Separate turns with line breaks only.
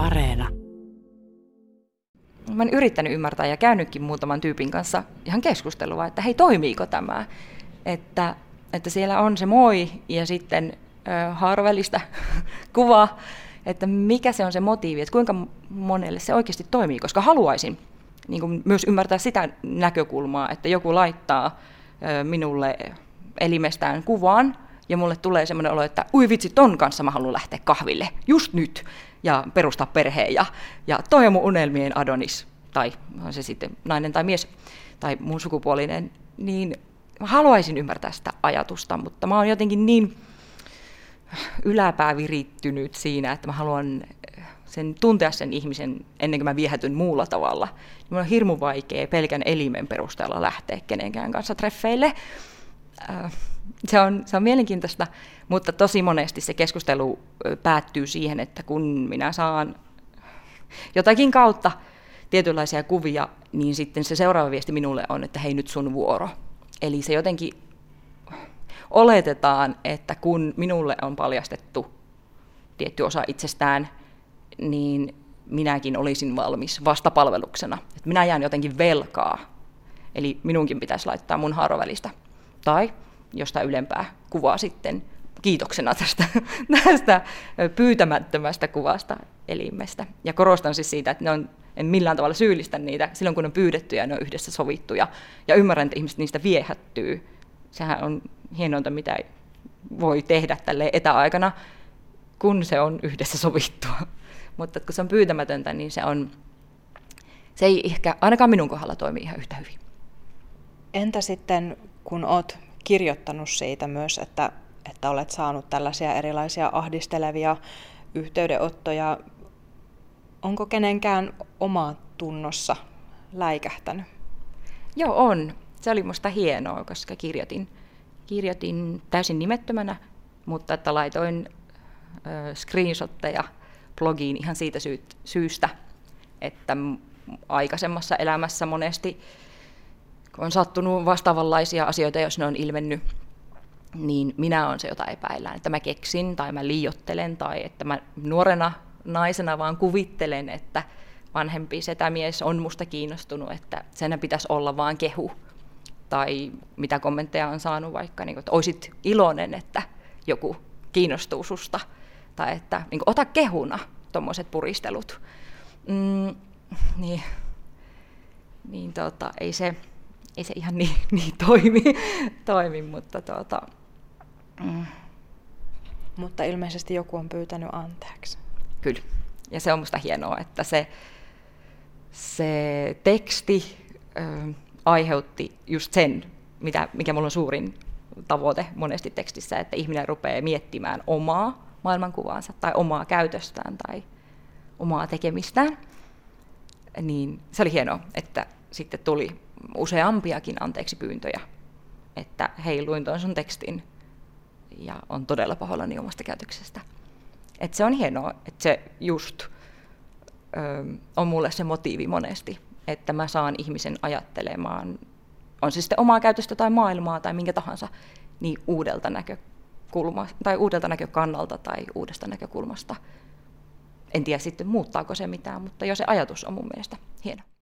Areena.
Mä oon yrittänyt ymmärtää ja käynytkin muutaman tyypin kanssa ihan keskustelua, että hei, toimiiko tämä? Että, että siellä on se moi ja sitten ö, harvellista kuva, että mikä se on se motiivi, että kuinka monelle se oikeasti toimii, koska haluaisin niin kuin myös ymmärtää sitä näkökulmaa, että joku laittaa ö, minulle elimestään kuvan, ja mulle tulee semmoinen olo, että ui vitsi, ton kanssa mä haluan lähteä kahville, just nyt, ja perustaa perheen, ja, ja toi on mun unelmien Adonis, tai on se sitten nainen tai mies, tai mun sukupuolinen, niin mä haluaisin ymmärtää sitä ajatusta, mutta mä oon jotenkin niin yläpää virittynyt siinä, että mä haluan sen, tuntea sen ihmisen ennen kuin mä viehätyn muulla tavalla. Mulla on hirmu vaikea pelkän elimen perusteella lähteä kenenkään kanssa treffeille. Äh, se on, se on mielenkiintoista, mutta tosi monesti se keskustelu päättyy siihen, että kun minä saan jotakin kautta tietynlaisia kuvia, niin sitten se seuraava viesti minulle on, että hei nyt sun vuoro. Eli se jotenkin oletetaan, että kun minulle on paljastettu tietty osa itsestään, niin minäkin olisin valmis vastapalveluksena. Että minä jään jotenkin velkaa. Eli minunkin pitäisi laittaa mun haarovälistä. Tai jostain ylempää kuvaa sitten kiitoksena tästä, tästä pyytämättömästä kuvasta elimestä. Ja korostan siis siitä, että ne on, en millään tavalla syyllistä niitä silloin, kun on pyydetty ja ne on yhdessä sovittuja. Ja ymmärrän, että ihmiset niistä viehättyy. Sehän on hienointa, mitä voi tehdä tälle etäaikana, kun se on yhdessä sovittua. Mutta kun se on pyytämätöntä, niin se, on, se ei ehkä ainakaan minun kohdalla toimi ihan yhtä hyvin.
Entä sitten, kun olet kirjoittanut siitä myös, että, että olet saanut tällaisia erilaisia ahdistelevia yhteydenottoja. Onko kenenkään oma tunnossa läikähtänyt?
Joo, on. Se oli musta hienoa, koska kirjoitin, kirjoitin täysin nimettömänä, mutta että laitoin ö, screenshotteja blogiin ihan siitä syystä, että aikaisemmassa elämässä monesti on sattunut vastaavanlaisia asioita, jos ne on ilmennyt, niin minä olen se, jota epäillään. Että mä keksin tai mä liiottelen tai että mä nuorena naisena vaan kuvittelen, että vanhempi setämies on musta kiinnostunut, että senä pitäisi olla vaan kehu. Tai mitä kommentteja on saanut vaikka, niin kuin, että olisit iloinen, että joku kiinnostuu susta. Tai että niin kuin, ota kehuna tuommoiset puristelut. Mm, niin, niin tota, ei se, ei se ihan niin, niin toimi, toimi mutta tuota,
mm. Mutta ilmeisesti joku on pyytänyt anteeksi.
Kyllä. Ja se on musta hienoa, että se, se teksti ö, aiheutti just sen, mitä, mikä mulla on suurin tavoite monesti tekstissä, että ihminen rupeaa miettimään omaa maailmankuvaansa tai omaa käytöstään tai omaa tekemistään. Niin se oli hienoa, että sitten tuli useampiakin anteeksi pyyntöjä, että hei, luin tuon sun tekstin ja on todella pahoillani omasta käytöksestä. Et se on hienoa, että se just ö, on mulle se motiivi monesti, että mä saan ihmisen ajattelemaan, on se sitten omaa käytöstä tai maailmaa tai minkä tahansa, niin uudelta näkökulma, tai uudelta näkökannalta tai uudesta näkökulmasta. En tiedä sitten muuttaako se mitään, mutta jo se ajatus on mun mielestä hieno.